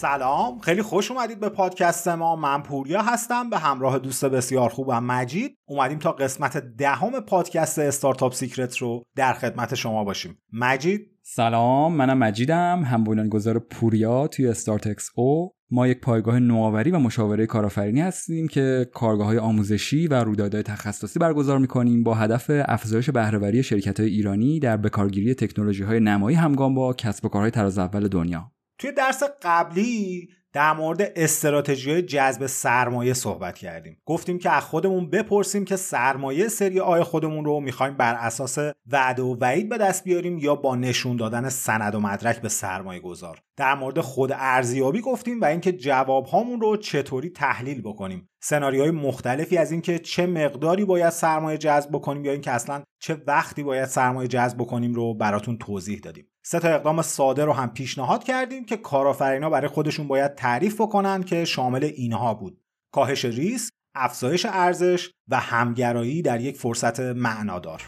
سلام. خیلی خوش اومدید به پادکست ما. من پوریا هستم به همراه دوست بسیار خوبم مجید. اومدیم تا قسمت دهم پادکست استارتاپ Secret رو در خدمت شما باشیم. مجید؟ سلام منم مجیدم. هم بنیانگذار پوریا توی استارتکس او ما یک پایگاه نوآوری و مشاوره کارآفرینی هستیم که کارگاه های آموزشی و رویدادهای تخصصی برگزار می‌کنیم با هدف افزایش بهرهوری شرکت های ایرانی در بکارگیری تکنولوژی های نمایی همگام با کسب و کارهای تراز اول دنیا. توی درس قبلی در مورد استراتژی جذب سرمایه صحبت کردیم. گفتیم که از خودمون بپرسیم که سرمایه سری آی خودمون رو می‌خوایم بر اساس وعده و وعید به دست بیاریم یا با نشون دادن سند و مدرک به سرمایه گذار. در مورد خود ارزیابی گفتیم و اینکه جواب هامون رو چطوری تحلیل بکنیم. سناریوهای مختلفی از اینکه چه مقداری باید سرمایه جذب بکنیم یا اینکه اصلا چه وقتی باید سرمایه جذب بکنیم رو براتون توضیح دادیم. سه تا اقدام ساده رو هم پیشنهاد کردیم که کارآفرینا برای خودشون باید تعریف بکنن که شامل اینها بود. کاهش ریسک افزایش ارزش و همگرایی در یک فرصت معنادار.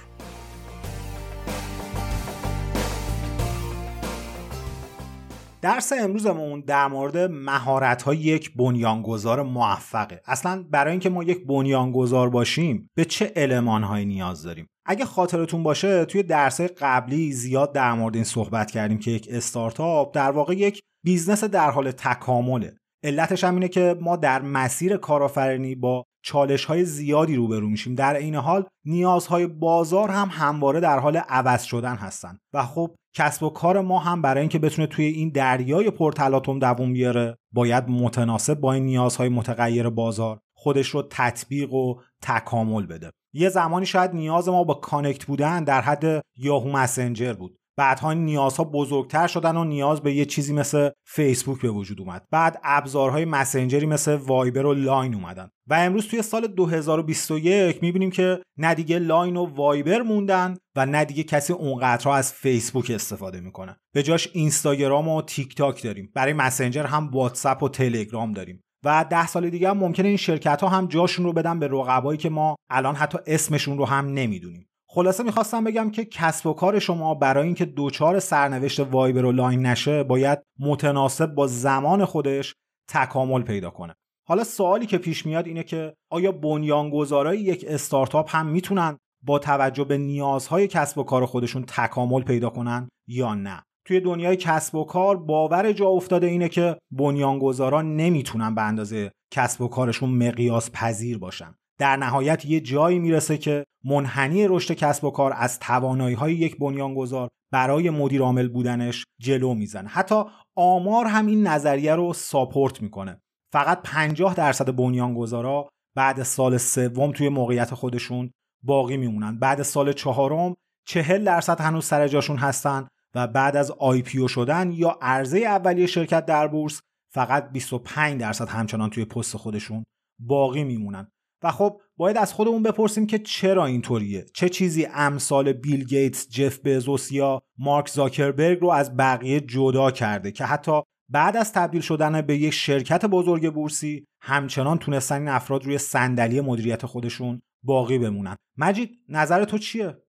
درس امروزمون در مورد مهارت های یک بنیانگذار موفقه. اصلا برای اینکه ما یک بنیانگذار باشیم به چه المان نیاز داریم؟ اگه خاطرتون باشه توی درس قبلی زیاد در مورد این صحبت کردیم که یک استارتاپ در واقع یک business در حال تکامله. علتش هم اینه که ما در مسیر کارآفرینی با چالش های زیادی روبرو میشیم. در این حال نیازهای بازار هم همواره در حال عوض شدن هستن. و خب کسب و کار ما هم برای اینکه بتونه توی این دریای پرتلاطم دووم بیاره باید متناسب با این نیازهای متغیر بازار خودش رو تطبیق و تکامل بده. یه زمانی شاید نیاز ما با connect بودن در حد یاهو مسنجر بود. بعدها نیازها بزرگتر شدن و نیاز به یه چیزی مثل فیسبوک به وجود اومد. بعد ابزارهای مسنجری مثل وایبر و لاین اومدن. و امروز توی سال 2021 می‌بینیم که نه دیگه لاین و وایبر موندن و نه دیگه کسی اونقدرها از فیسبوک استفاده می‌کنه. به جاش اینستاگرام و تیک تاک داریم. برای مسنجر هم واتساپ و تلگرام داریم. و ده سال دیگه هم ممکنه این شرکت ها هم جاشون رو بدن به رقبایی که ما الان حتی اسمشون رو هم نمی‌دونیم. خلاصه می‌خواستم بگم که کسب و کار شما برای اینکه دچار سرنوشت وایبر و لاین نشه باید متناسب با زمان خودش تکامل پیدا کنه. حالا سوالی که پیش میاد اینه که آیا بنیانگذارای یک استارتاپ هم می‌تونن با توجه به نیازهای کسب و کار خودشون تکامل پیدا کنن یا نه؟ توی دنیای کسب و کار باور جا افتاده اینه که بنیانگذاران نمی‌تونن به اندازه کسب و کارشون مقیاس پذیر باشن. در نهایت یه جایی می‌رسه که منحنی رشد کسب و کار از توانایی های یک بنیانگذار برای مدیر عامل بودنش جلو می‌زنه. حتی آمار هم این نظریه رو ساپورت می‌کنه. فقط 50 درصد بنیانگذارا بعد سال سوم توی موقعیت خودشون باقی میمونن. بعد سال چهارم 40 درصد هنوز سر جاشون هستن. و بعد از IPO شدن یا عرضه اولیه شرکت در بورس فقط 25 درصد همچنان توی پست خودشون باقی میمونن. و خب باید از خودمون بپرسیم که چرا اینطوریه؟ چه چیزی امثال بیل گیتس جف بزوس یا مارک زاکربرگ رو از بقیه جدا کرده که حتی بعد از تبدیل شدن به یک شرکت بزرگ بورسی همچنان تونستن این افراد روی صندلی مدیریت خودشون باقی بمونن. مجید نظر تو چیه؟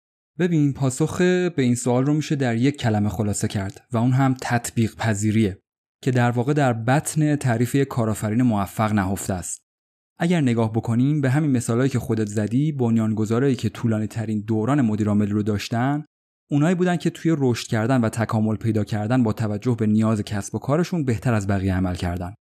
ببین پاسخ به این سوال رو میشه در یک کلمه خلاصه کرد و اون هم تطبیق پذیریه که در واقع در بطن تعریف کارآفرین موفق نهفته است. اگر نگاه بکنیم به همین مثالهایی که خودت زدی بنیانگذارایی که طولانی ترین دوران مدیرعاملی رو داشتن اونایی بودن که توی رشد کردن و تکامل پیدا کردن با توجه به نیاز کسب و کارشون بهتر از بقیه عمل کردن.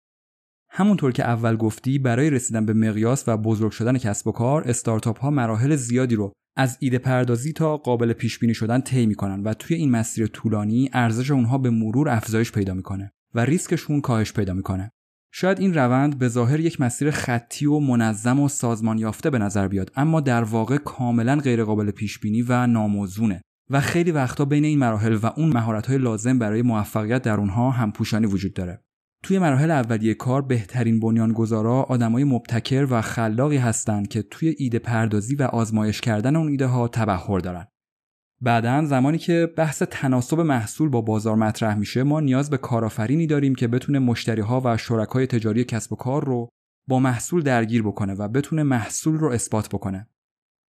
همونطور که اول گفتی برای رسیدن به مقیاس و بزرگ شدن کسب و کار استارتاپ ها مراحل زیادی رو از ایده پردازی تا قابل پیش بینی شدن طی می‌کنن و توی این مسیر طولانی ارزش اونها به مرور افزایش پیدا می‌کنه و ریسکشون کاهش پیدا می‌کنه. شاید این روند به ظاهر یک مسیر خطی و منظم و سازمان یافته به نظر بیاد اما در واقع کاملا غیرقابل پیش بینی و ناموزونه و خیلی وقتا بین این مراحل و اون مهارت‌های لازم برای موفقیت در اونها همپوشانی وجود داره. توی مراحل اولیه کار بهترین بنیانگذارا آدمای مبتکر و خلاقی هستند که توی ایده پردازی و آزمایش کردن اون ایده ها تبحر دارن. بعدا زمانی که بحث تناسب محصول با بازار مطرح میشه ما نیاز به کارآفرینی داریم که بتونه مشتری ها و شرکای تجاری کسب و کار رو با محصول درگیر بکنه و بتونه محصول رو اثبات بکنه.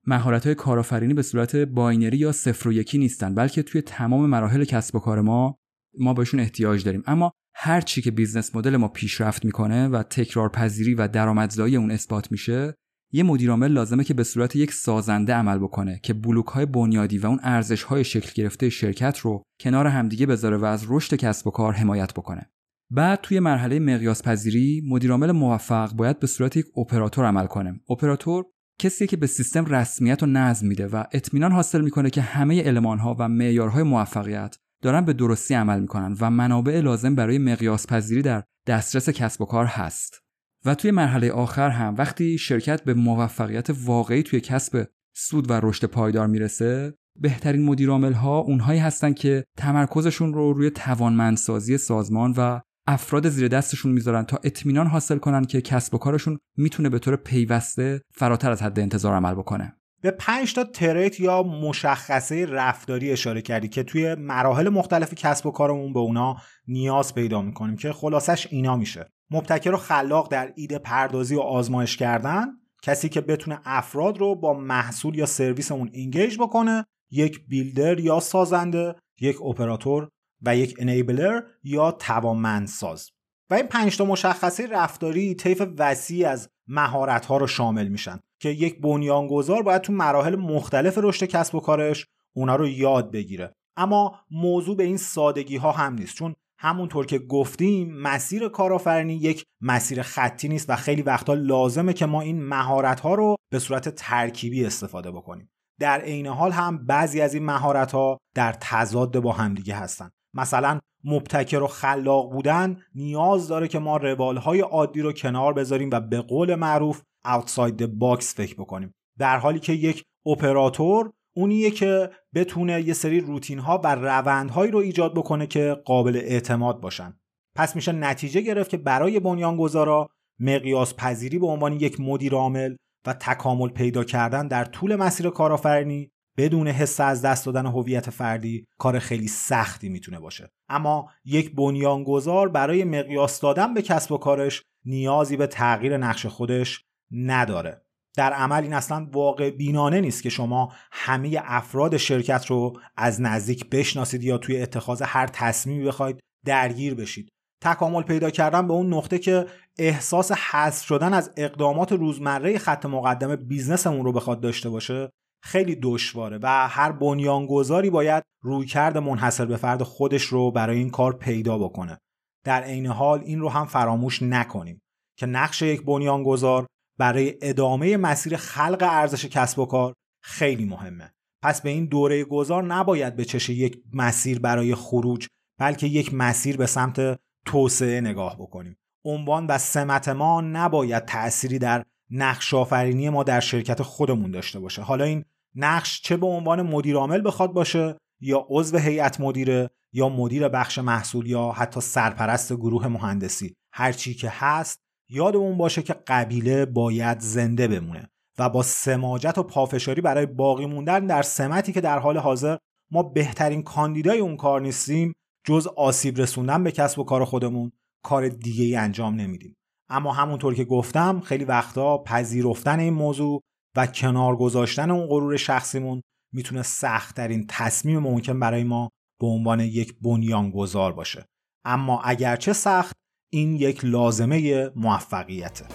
مهارت های کارآفرینی به صورت binary یا صفر و یکی نیستن بلکه توی تمام مراحل کسب و کار ما ما بهشون احتیاج داریم. اما هر چی که business model ما پیشرفت می‌کنه و تکرار پذیری و درآمدزایی اون اثبات میشه یه مدیرعامل لازمه که به صورت یک سازنده عمل بکنه که بلوک های بنیادی و اون ارزش های شکل گرفته شرکت رو کنار همدیگه بذاره و از رشد کسب و کار حمایت بکنه. بعد توی مرحله مقیاس پذیری مدیرعامل موفق باید به صورت یک اپراتور عمل کنه. اپراتور کسیه که به سیستم رسمیت و نظم میده و اطمینان حاصل می‌کنه که همه المان ها و معیارهای موفقیت دارن به درستی عمل می‌کنن و منابع لازم برای مقیاس پذیری در دسترس کسب و کار هست. و توی مرحله آخر هم وقتی شرکت به موفقیت واقعی توی کسب سود و رشد پایدار می‌رسه بهترین مدیرعامل ها اونهایی هستن که تمرکزشون رو روی توانمندسازی سازمان و افراد زیر دستشون می‌ذارن تا اطمینان حاصل کنن که کسب و کارشون می‌تونه به طور پیوسته فراتر از حد انتظار عمل بکنه به پنج تا تریت یا مشخصه رفتاری اشاره کردی که توی مراحل مختلف کسب و کارمون به اونا نیاز پیدا می‌کنیم که خلاصش اینا میشه. مبتکر و خلاق در ایده پردازی و آزمایش کردن کسی که بتونه افراد رو با محصول یا سرویسمون انگیج بکنه یک بیلدر یا سازنده یک اپراتور و یک انیبلر یا توانمندساز. و این پنج تا مشخصه رفتاری طیف وسیع از مهارت ها رو شامل میشن. که یک بنیانگذار باید تو مراحل مختلف رشد کسب و کارش اونا رو یاد بگیره. اما موضوع به این سادگی ها هم نیست چون همونطور که گفتیم مسیر کارآفرینی یک مسیر خطی نیست و خیلی وقتا لازمه که ما این مهارت ها رو به صورت ترکیبی استفاده بکنیم. در عین حال هم بعضی از این مهارت ها در تضاد با همدیگه هستن. مثلا مبتکر و خلاق بودن نیاز داره که ما روال های عادی رو کنار بذاریم و به قول معروف outside box فکر بکنیم. در حالی که یک اپراتور اونیه که بتونه یه سری روتین ها و روندهایی رو ایجاد بکنه که قابل اعتماد باشن. پس میشه نتیجه گرفت که برای بنیانگذارا مقیاس پذیری به عنوان یک مدیر عامل و تکامل پیدا کردن در طول مسیر کارآفرینی بدون حس از دست دادن هویت فردی کار خیلی سختی می‌تونه باشه. اما یک بنیانگذار برای مقیاس دادن به کسب و کارش نیازی به تغییر نقش خودش نداره. در عمل این اصلا واقع بینانه نیست که شما همه افراد شرکت رو از نزدیک بشناسید یا توی اتخاذ هر تصمیمی بخواید درگیر بشید. تکامل پیدا کردن به اون نقطه که احساس حذف شدن از اقدامات روزمره خط مقدم بیزنسمون رو بخواد داشته باشه خیلی دشواره و هر بنیانگذاری باید رویکرد منحصر به فرد خودش رو برای این کار پیدا بکنه. در عین حال این رو هم فراموش نکنیم که نقش یک بنیانگذار برای ادامه مسیر خلق ارزش کسب و کار خیلی مهمه. پس به این دوره گذار نباید به چش یک مسیر برای خروج بلکه یک مسیر به سمت توسعه نگاه بکنیم. عنوان و سمت ما نباید تأثیری در نقش آفرینی ما در شرکت خودمون داشته باشه. حالا این نقش چه به عنوان مدیر عامل بخواد باشه یا عضو هیئت مدیره یا مدیر بخش محصول یا حتی سرپرست گروه مهندسی. هر چی که هست یادمون باشه که قبیله باید زنده بمونه و با سماجت و پافشاری برای باقی موندن در سمتی که در حال حاضر ما بهترین کاندیدای اون کار نیستیم جز آسیب رسوندن به کسب و کار خودمون کار دیگه ای انجام نمیدیم. اما همونطور که گفتم خیلی وقتا پذیرفتن این موضوع و کنار گذاشتن اون غرور شخصیمون می‌تونه سختترین تصمیم ممکن برای ما به عنوان یک بنیانگذار باشه. اما اگرچه سخت این یک لازمه موفقیته.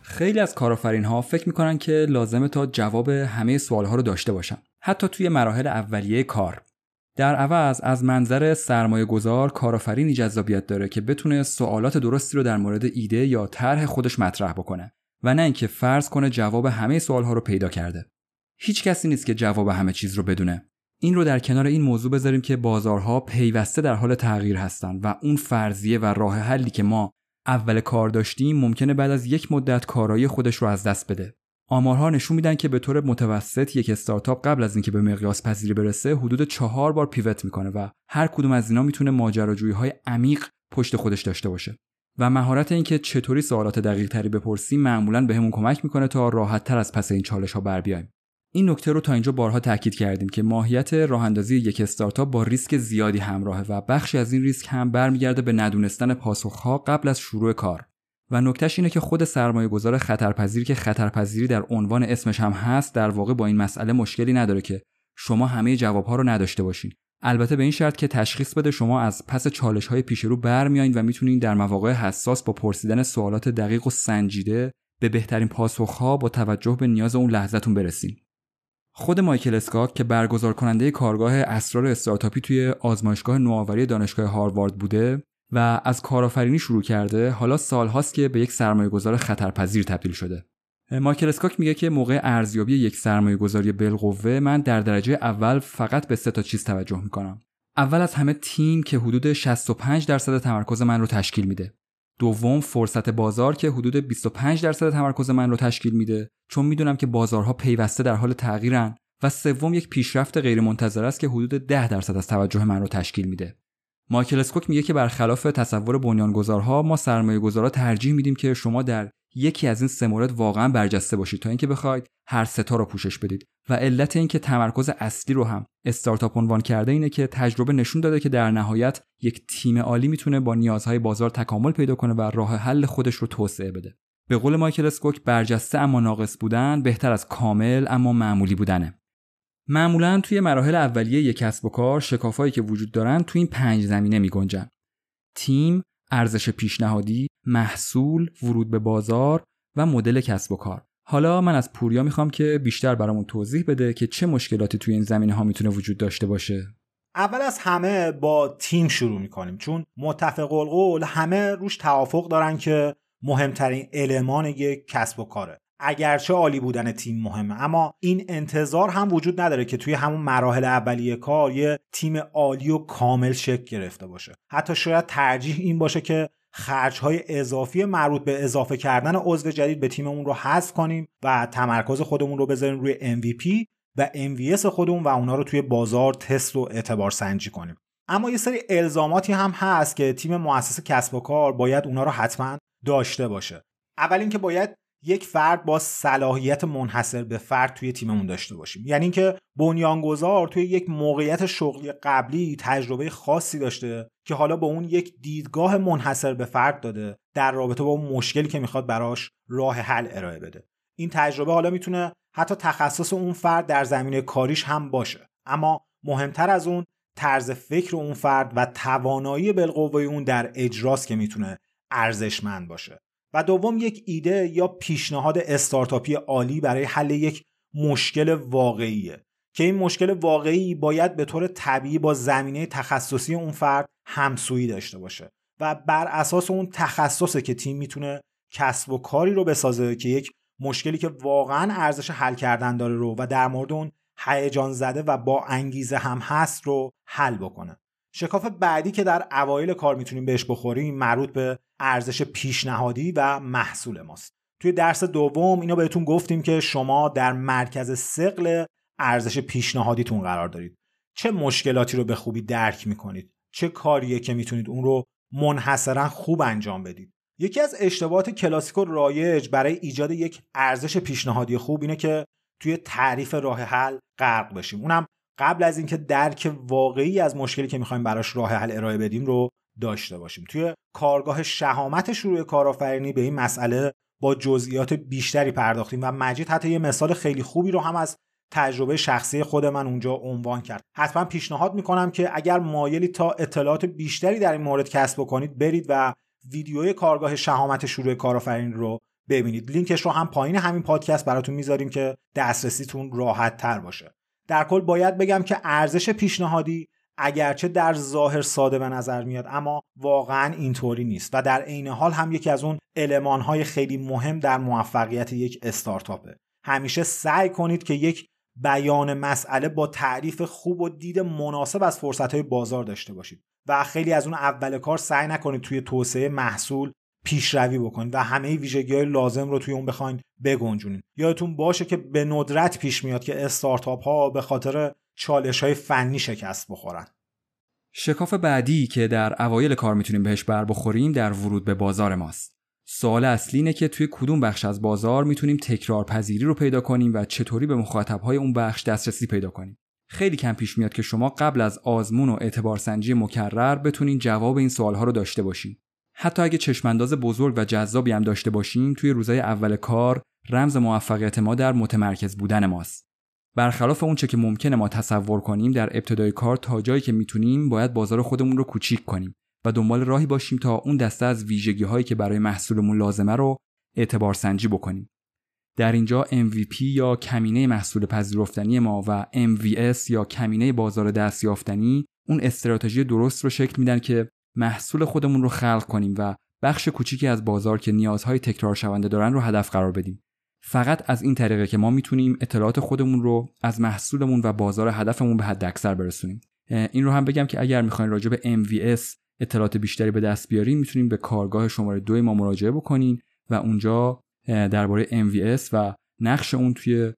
خیلی از کارآفرین ها فکر می‌کنن که لازمه تا جواب همه سوال ها رو داشته باشن. حتی توی مراحل اولیه کار. در عوض از منظر سرمایه گذار کارآفرینی جذابیت داره که بتونه سوالات درستی رو در مورد ایده یا طرح خودش مطرح بکنه و نه اینکه فرض کنه جواب همه سوال ها رو پیدا کرده هیچ کسی نیست که جواب همه چیز رو بدونه این رو در کنار این موضوع بذاریم که بازارها پیوسته در حال تغییر هستند و اون فرضیه و راه حلی که ما اول کار داشتیم ممکنه بعد از یک مدت کارایی خودش رو از دست بده. آمارها نشون میدن که به طور متوسط یک استارتاپ قبل از اینکه به مقیاس پذیری برسه حدود چهار بار پیوت می‌کنه و هر کدوم از اینا می‌تونه ماجراجویی های عمیق پشت خودش داشته باشه. و مهارت اینکه چطوری سوالات دقیق تری بپرسیم معمولا بهمون کمک می‌کنه تا راحت تر از پس این چالش ها بر بیایم. این نکته رو تا اینجا بارها تاکید کردیم که ماهیت راه اندازی یک استارتاپ با ریسک زیادی همراهه و بخشی از این ریسک هم برمیگرده به ندونستن پاسخها قبل از شروع کار و نکتهش اینه که خود سرمایه گذار خطرپذیر که خطرپذیری در عنوان اسمش هم هست در واقع با این مسئله مشکلی نداره که شما همه جوابها رو نداشته باشین البته به این شرط که تشخیص بده شما از پس چالش های پیش رو برمیایین و می‌تونین در مواقع حساس با پرسیدن سوالات دقیق و سنجیده به بهترین پاسخها با توجه به نیاز اون لحظتون برسین. خود مایکل اسکاک که برگزار کننده کارگاه اسرار استارتاپی توی آزمایشگاه نوآوری دانشگاه هاروارد بوده و از کارآفرینی شروع کرده حالا سالهاست که به یک سرمایه گذار خطرپذیر تبدیل شده. مایکل اسکاک میگه که موقع ارزیابی یک سرمایه گذاری بالقوه من در درجه اول فقط به سه تا چیز توجه می‌کنم. اول از همه تیم که حدود 65 درصد تمرکز من رو تشکیل میده. دوم فرصت بازار که حدود 25 درصد تمرکز من رو تشکیل میده چون می‌دونم که بازارها پیوسته در حال تغییرن و سوم یک پیشرفت غیرمنتظره است که حدود 10 درصد از توجه من رو تشکیل میده. مایکل اسکوک میگه که برخلاف تصور بنیانگذارها ما سرمایه گذارا ترجیح میدیم که شما در یکی از این سه مورد واقعا برجسته باشید تا اینکه بخواید هر ستا رو پوشش بدید. و علت اینکه تمرکز اصلی رو هم استارتاپ عنوان کرده اینه که تجربه نشون داده که در نهایت یک تیم عالی می‌تونه با نیازهای بازار تکامل پیدا کنه و راه حل خودش رو توسعه بده. به قول مایکل اسکوک برجسته اما ناقص بودن بهتر از کامل اما معمولی بودنه. معمولا توی مراحل اولیه یک کسب و کار شکافایی که وجود دارن توی این پنج زمینه می گنجن. تیم، ارزش پیشنهادی، محصول، ورود به بازار و مدل کسب و کار. حالا من از پوریا می‌خوام که بیشتر برامون توضیح بده که چه مشکلاتی توی این زمینه ها می‌تونه وجود داشته باشه. اول از همه با تیم شروع می‌کنیم چون متفق القول همه روش توافق دارن که مهمترین المان یک کسب و کاره اگرچه عالی بودن تیم مهمه. اما این انتظار هم وجود نداره که توی همون مراحل اولیه کار یه تیم عالی و کامل شکل گرفته باشه. حتی شاید ترجیح این باشه که خرج های اضافی مربوط به اضافه کردن عضو جدید به تیممون رو حذف کنیم و تمرکز خودمون رو بذاریم روی MVP و MVS خودمون و اونا رو توی بازار تست و اعتبار سنجی کنیم. اما یه سری الزاماتی هم هست که تیم مؤسس کسب و کار باید اونا رو حتما داشته باشه. اول اینکه باید یک فرد با صلاحیت منحصر به فرد توی تیممون داشته باشیم. یعنی اینکه بنیانگذار توی یک موقعیت شغلی قبلی تجربه خاصی داشته که حالا با اون یک دیدگاه منحصر به فرد داده در رابطه با اون مشکلی که می‌خواد براش راه حل ارائه بده. این تجربه حالا می‌تونه حتی تخصص اون فرد در زمینه کاریش هم باشه. اما مهمتر از اون طرز فکر اون فرد و توانایی بالقوه اون در اجراست که می‌تونه ارزشمند باشه. و دوم یک ایده یا پیشنهاد استارتاپی عالی برای حل یک مشکل واقعیه که این مشکل واقعی باید به طور طبیعی با زمینه تخصصی اون فرد همسویی داشته باشه و بر اساس اون تخصصه که تیم می‌تونه کسب و کاری رو بسازه که یک مشکلی که واقعا ارزش حل کردن داره رو و در مورد اون هیجان زده و با انگیزه هم هست رو حل بکنه. شکاف بعدی که در اوایل کار می‌تونیم بهش بخوریم مربوط به ارزش پیشنهادی و محصول ماست. توی درس دوم اینو بهتون گفتیم که شما در مرکز سقل ارزش پیشنهادیتون قرار دارید. چه مشکلاتی رو به خوبی درک می‌کنید؟ چه کاریه که می‌تونید اون رو منحصرا خوب انجام بدید؟ یکی از اشتباهات کلاسیک و رایج برای ایجاد یک ارزش پیشنهادی خوب اینه که توی تعریف راه حل غرق بشیم. اونم قبل از اینکه درک واقعی از مشکلی که می‌خوایم براش راه حل ارائه بدیم رو داشته باشیم. توی کارگاه شهامت شروع کارآفرینی به این مسئله با جزئیات بیشتری پرداختیم و مجید حتی یه مثال خیلی خوبی رو هم از تجربه شخصی خود من اونجا عنوان کرد. حتما پیشنهاد می‌کنم که اگر مایلی تا اطلاعات بیشتری در این مورد کسب بکنید برید و ویدیوی کارگاه شهامت شروع کارآفرینی رو ببینید. لینکش رو هم پایین همین پادکست براتون می‌ذاریم که دسترسیتون راحت تر باشه. در کل باید بگم که ارزش پیشنهادی اگرچه در ظاهر ساده به نظر میاد اما واقعا اینطوری نیست و در عین حال هم یکی از اون المانهای خیلی مهم در موفقیت یک استارتاپه. همیشه سعی کنید که یک بیان مسئله با تعریف خوب و دید مناسب از فرصتهای بازار داشته باشید و خیلی از اون اول کار سعی نکنید توی توسعه محصول پیشروی بکنید و همه ویژگی های لازم رو توی اون بخواین بگنجونید یادتون باشه که به ندرت پیش میاد که استارتاپ ها به خاطر چالش های فنی شکست بخورن. شکاف بعدی که در اوایل کار می‌تونیم بهش بر بخوریم در ورود به بازار ماست. سوال اصلی اینه که توی کدوم بخش از بازار می‌تونیم تکرار پذیری رو پیدا کنیم و چطوری به مخاطب های اون بخش دسترسی پیدا کنیم؟ خیلی کم پیش میاد که شما قبل از آزمون و اعتبارسنجی مکرر بتونین جواب این سوالها رو داشته باشین. حتی اگه چشمانداز بزرگ و جذابی هم داشته باشیم توی روزای اول کار رمز موفقیت ما در متمرکز بودن ماست برخلاف اون چه که ممکنه ما تصور کنیم در ابتدای کار تا جایی که می‌تونیم باید بازار خودمون رو کوچیک کنیم و دنبال راهی باشیم تا اون دسته از ویژگی هایی که برای محصولمون لازمه رو اعتبار سنجی بکنیم. در اینجا MVP یا کمینه محصول پذیرفتنی ما و MVS یا کمینه بازار دستیافتنی اون استراتژی درست رو شکل میدن که محصول خودمون رو خلق کنیم و بخش کوچیکی از بازار که نیازهای تکرار شونده دارن رو هدف قرار بدیم. فقط از این طریقه که ما می‌تونیم اطلاعات خودمون رو از محصولمون و بازار هدفمون به حد اکثر برسونیم. این رو هم بگم که اگر می‌خواین راجع به MVS اطلاعات بیشتری به دست بیارین می‌تونیم به کارگاه شماره دو ما مراجعه بکنین و اونجا درباره MVS و نقش اون توی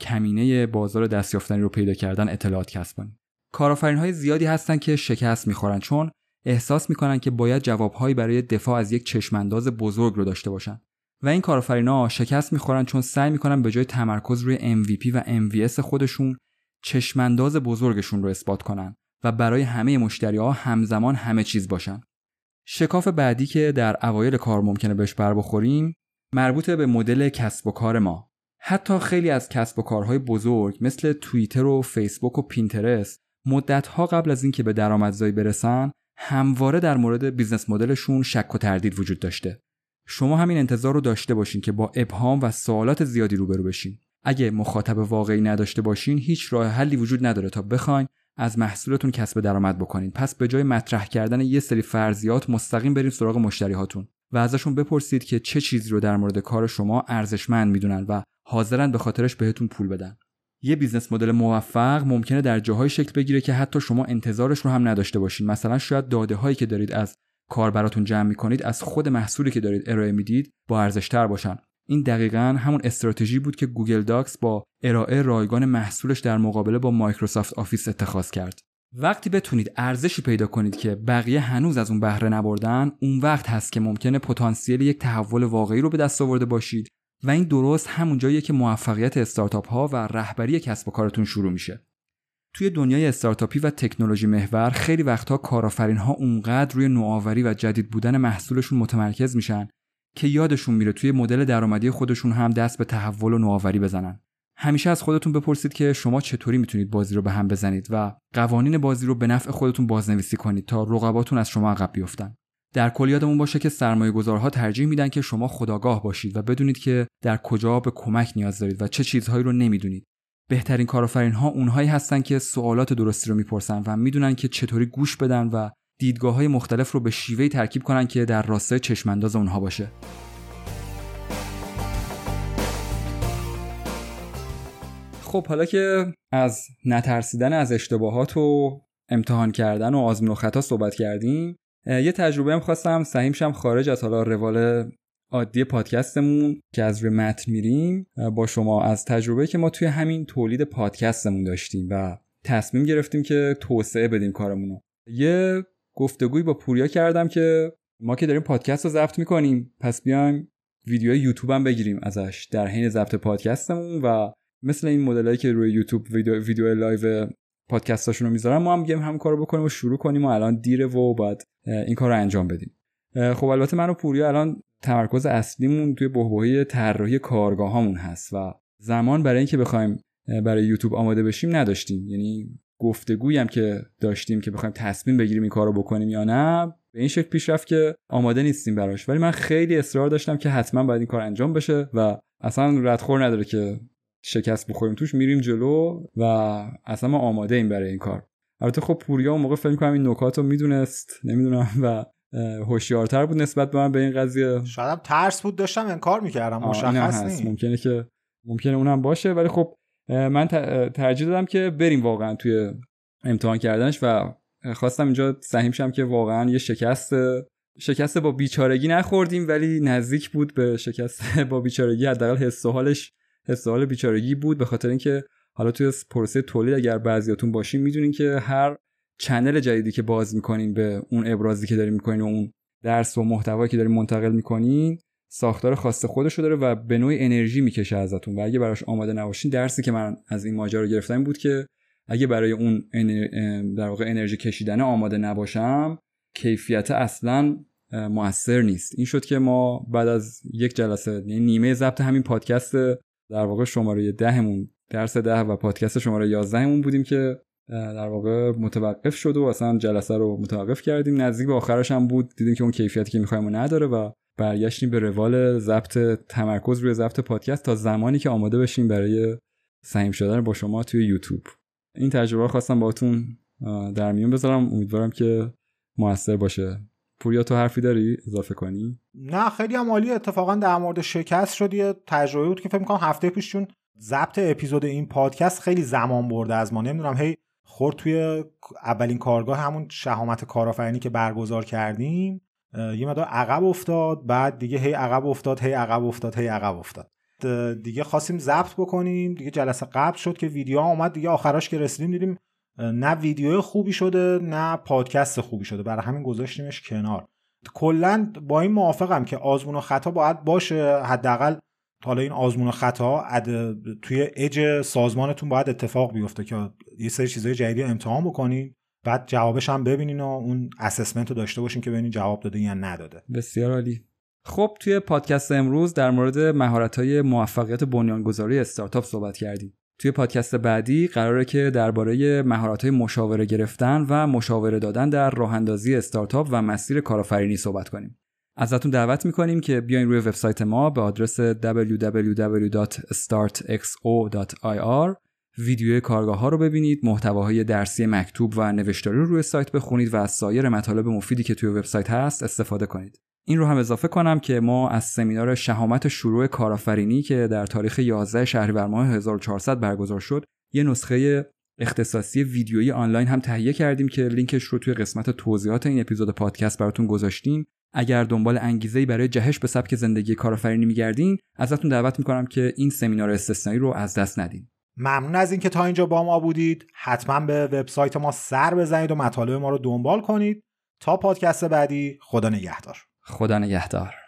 کمینه بازار دستیافتنی رو پیدا کردن اطلاعات کسب کنیم. کارآفرین های زیادی هستن که شکست می‌خورن چون احساس می‌کنن که باید جوابهایی برای دفاع از یک چشمانداز بزرگ رو داشته باشن و این کارآفرینا شکست می‌خورن چون سعی می‌کنن به جای تمرکز روی MVP و MVS خودشون چشمانداز بزرگشون رو اثبات کنن و برای همه مشتری ها همزمان همه چیز باشن. شکاف بعدی که در اوایل کار ممکنه بهش بر بخوریم مربوط به مدل کسب و کار ما. حتی خیلی از کسب و کارهای بزرگ مثل توییتر و فیسبوک و پینترست مدتها قبل از اینکه به درآمدزایی برسن همواره در مورد business model شون شک و تردید وجود داشته. شما همین انتظار رو داشته باشین که با ابهام و سوالات زیادی روبرو بشین. اگه مخاطب واقعی نداشته باشین هیچ راه حلی وجود نداره تا بخواین از محصولتون کسب درآمد بکنین پس به جای مطرح کردن یه سری فرضیات مستقیم برید سراغ مشتری هاتون و ازشون بپرسید که چه چیزی رو در مورد کار شما ارزشمند می‌دونن و حاضرن به خاطرش بهتون پول بدن یه business model موفق ممکنه در جاهایی شکل بگیره که حتی شما انتظارش رو هم نداشته باشین. مثلا شاید داده هایی که دارید از کار براتون جمع می‌کنید از خود محصولی که دارید ارائه می‌دید با ارزشتر باشن. این دقیقا همون استراتژی بود که Google Docs با ارائه رایگان محصولش در مقابله با Microsoft Office اتخاذ کرد. وقتی بتونید ارزشی پیدا کنید که بقیه هنوز از اون بهره نبردن اون وقت هست که ممکنه پتانسیل یک تحول واقعی رو به دست آورده باشید. و این درست همون جاییه که موفقیت استارتاپ ها و رهبری کسب و کارتون شروع میشه. توی دنیای استارتاپی و تکنولوژی محور خیلی وقتها کارآفرین ها اونقدر روی نوآوری و جدید بودن محصولشون متمرکز میشن که یادشون میره توی مدل درآمدی خودشون هم دست به تحول و نوآوری بزنن. همیشه از خودتون بپرسید که شما چطوری می‌تونید بازی رو به هم بزنید و قوانین بازی رو به نفع خودتون بازنویسی کنید تا رقباتون از شما عقب بیفتن. در کل یادمون باشه که سرمایه گذارها ترجیح میدن که شما خداگاه باشید و بدونید که در کجا به کمک نیاز دارید و چه چیزهایی رو نمی‌دونید. بهترین کارآفرین ها اونهایی هستن که سوالات درستی رو می‌پرسن و می‌دونن که چطوری گوش بدن و دیدگاه های مختلف رو به شیوهی ترکیب کنن که در راستای چشمانداز اونها باشه. خب حالا که از نترسیدن از اشتباهات و امتحان کردن و آزمون و خطا صحبت کردیم یه تجربه هم خواستم. سهیم شم خارج از حالا روال عادی پادکستمون که از روی متن میریم. با شما از تجربه که ما توی همین تولید پادکستمون داشتیم و تصمیم گرفتیم که توسعه بدیم کارمونو. یه گفتگوی با پوریا کردم که ما که داریم پادکست رو ضبط می‌کنیم پس بیایم ویدیو یوتیوب هم بگیریم ازش در حین ضبط پادکستمون و مثل این مدلایی که روی یوتیوب ویدیو, ویدیو live پادکستاشون رو می‌ذارن ما هم میگیم هم کارو بکنیم و شروع کنیم و الان دیره و بعد این کار رو انجام بدیم. خب البته من و پوریا الان تمرکز اصلیمون توی بحبوحه‌ی طراحی کارگاهامون هست و زمان برای اینکه بخوایم برای یوتیوب آماده بشیم نداشتیم. یعنی گفتگویی هم که داشتیم که بخوایم تصمیم بگیریم این کارو بکنیم یا نه به این شکل پیش رفت که آماده نیستیم براش. ولی من خیلی اصرار داشتم که حتما باید این کار انجام بشه و اصلا ردخور نداره که شکست بخوریم توش میریم جلو و اصلا ما آماده ایم برای این کار. البته خب پوریا اون موقع فکر کنم این نکات رو می‌دونست نمی‌دونم و هوشیارتر بود نسبت به من به این قضیه. شاید ترس بود داشتم انکار می‌کردم مشخص نیست. ممکنه که ممکنه اونم باشه ولی خب من ترجیح دادم که بریم واقعا توی امتحان کردنش و خواستم اینجا سهیم شم که واقعا یه شکست شکست با بیچارگی نخوردیم ولی نزدیک بود به شکست با بیچارگی حداقل حس حالش حس حال بیچارگی بود به خاطر اینکه حالا توی پروسه تولید اگر بعضیاتون باشین می‌دونین که هر چنل جدیدی که باز می‌کنین به اون ابرازی که دارین می‌کنین و اون درس و محتوایی که دارین منتقل می‌کنین ساختار خاص خودش داره و به نوعی انرژی می‌کشه ازتون. و اگه براش آماده نباشین درسی که من از این ماجرا گرفتم بود که اگه برای اون در واقع انرژی کشیدن آماده نباشم کیفیت اصلا موثر نیست. این شد که ما بعد از یک جلسه یعنی نیمه ضبط همین پادکست در واقع شماره دهمون درس ده و پادکست شماره 11 اون بودیم که در واقع متوقف شد و اصلا جلسه رو متوقف کردیم. نزدیک به آخرش هم بود دیدیم که اون کیفیتی که می‌خوایم نداره و برگشتیم به روال ضبط تمرکز روی ضبط پادکست تا زمانی که آماده بشیم برای سعیم شدن با شما توی یوتیوب. این تجربه خواستم باهاتون در میون بذارم. امیدوارم که موثر باشه. پوریا تو حرفی داری؟ اضافه کنی؟ نه خیلی هم عالی اتفاقا در مورد شکست شد یه تجربه بود که فکر می‌کنم هفته پیش چون ضبط اپیزود این پادکست خیلی زمان برده از ما. نمی‌دونم هی خورد توی اولین کارگاه همون شهامت کارآفرینی که برگزار کردیم. یه مدار عقب افتاد بعد دیگه هی عقب افتاد هی عقب افتاد هی عقب افتاد. دیگه خواستیم ضبط بکنیم. دیگه جلسه قبل شد که ویدیو آمد دیگه آخراش که رسیدیم دیدیم نه ویدیو خوبی شده نه پادکست خوبی شده. برای همین گذاشتیمش کنار. کلا با این موافقم که آزمون و خطا باید باشه. حداقل حالا این آزمون و خطا توی اج سازمانتون باید اتفاق بیفته که یه سری چیزای جدیدی امتحان بکنین. بعد جوابش هم ببینین و اون اسسمنت رو داشته باشین که ببینین جواب داده یا نداده. بسیار عالی. خب توی پادکست امروز در مورد مهارت‌های موفقیت بنیانگذاری استارتاپ صحبت کردیم. توی پادکست بعدی قراره که درباره مهارت‌های مشاوره گرفتن و مشاوره دادن در راه اندازی استارتاپ و مسیر کارآفرینی صحبت کنیم. ازتون دعوت می‌کنیم که بیاین روی وبسایت ما به آدرس www.startxo.ir ویدیوی کارگاه ها رو ببینید، محتواهای درسی مکتوب و نوشتاری رو روی سایت بخونید و از سایر مطالب مفیدی که توی وبسایت هست استفاده کنید. این رو هم اضافه کنم که ما از سمینار شهامت شروع کارآفرینی که در تاریخ 11 شهریور ماه 1400 برگزار شد یه نسخه اختصاصی ویدیویی آنلاین هم تهیه کردیم که لینکش رو توی قسمت توضیحات این اپیزود پادکست براتون گذاشتیم. اگر دنبال انگیزه برای جهش به سبک زندگی کارآفرینی میگردین ازتون دعوت می‌کنم که این سمینار استثنایی رو از دست ندین. ممنون از اینکه تا اینجا با ما بودید. حتما به وبسایت ما سر بزنید و مطالب ما رو دنبال کنید. تا پادکست بعدی خدا نگهدار. خدا نگهدار.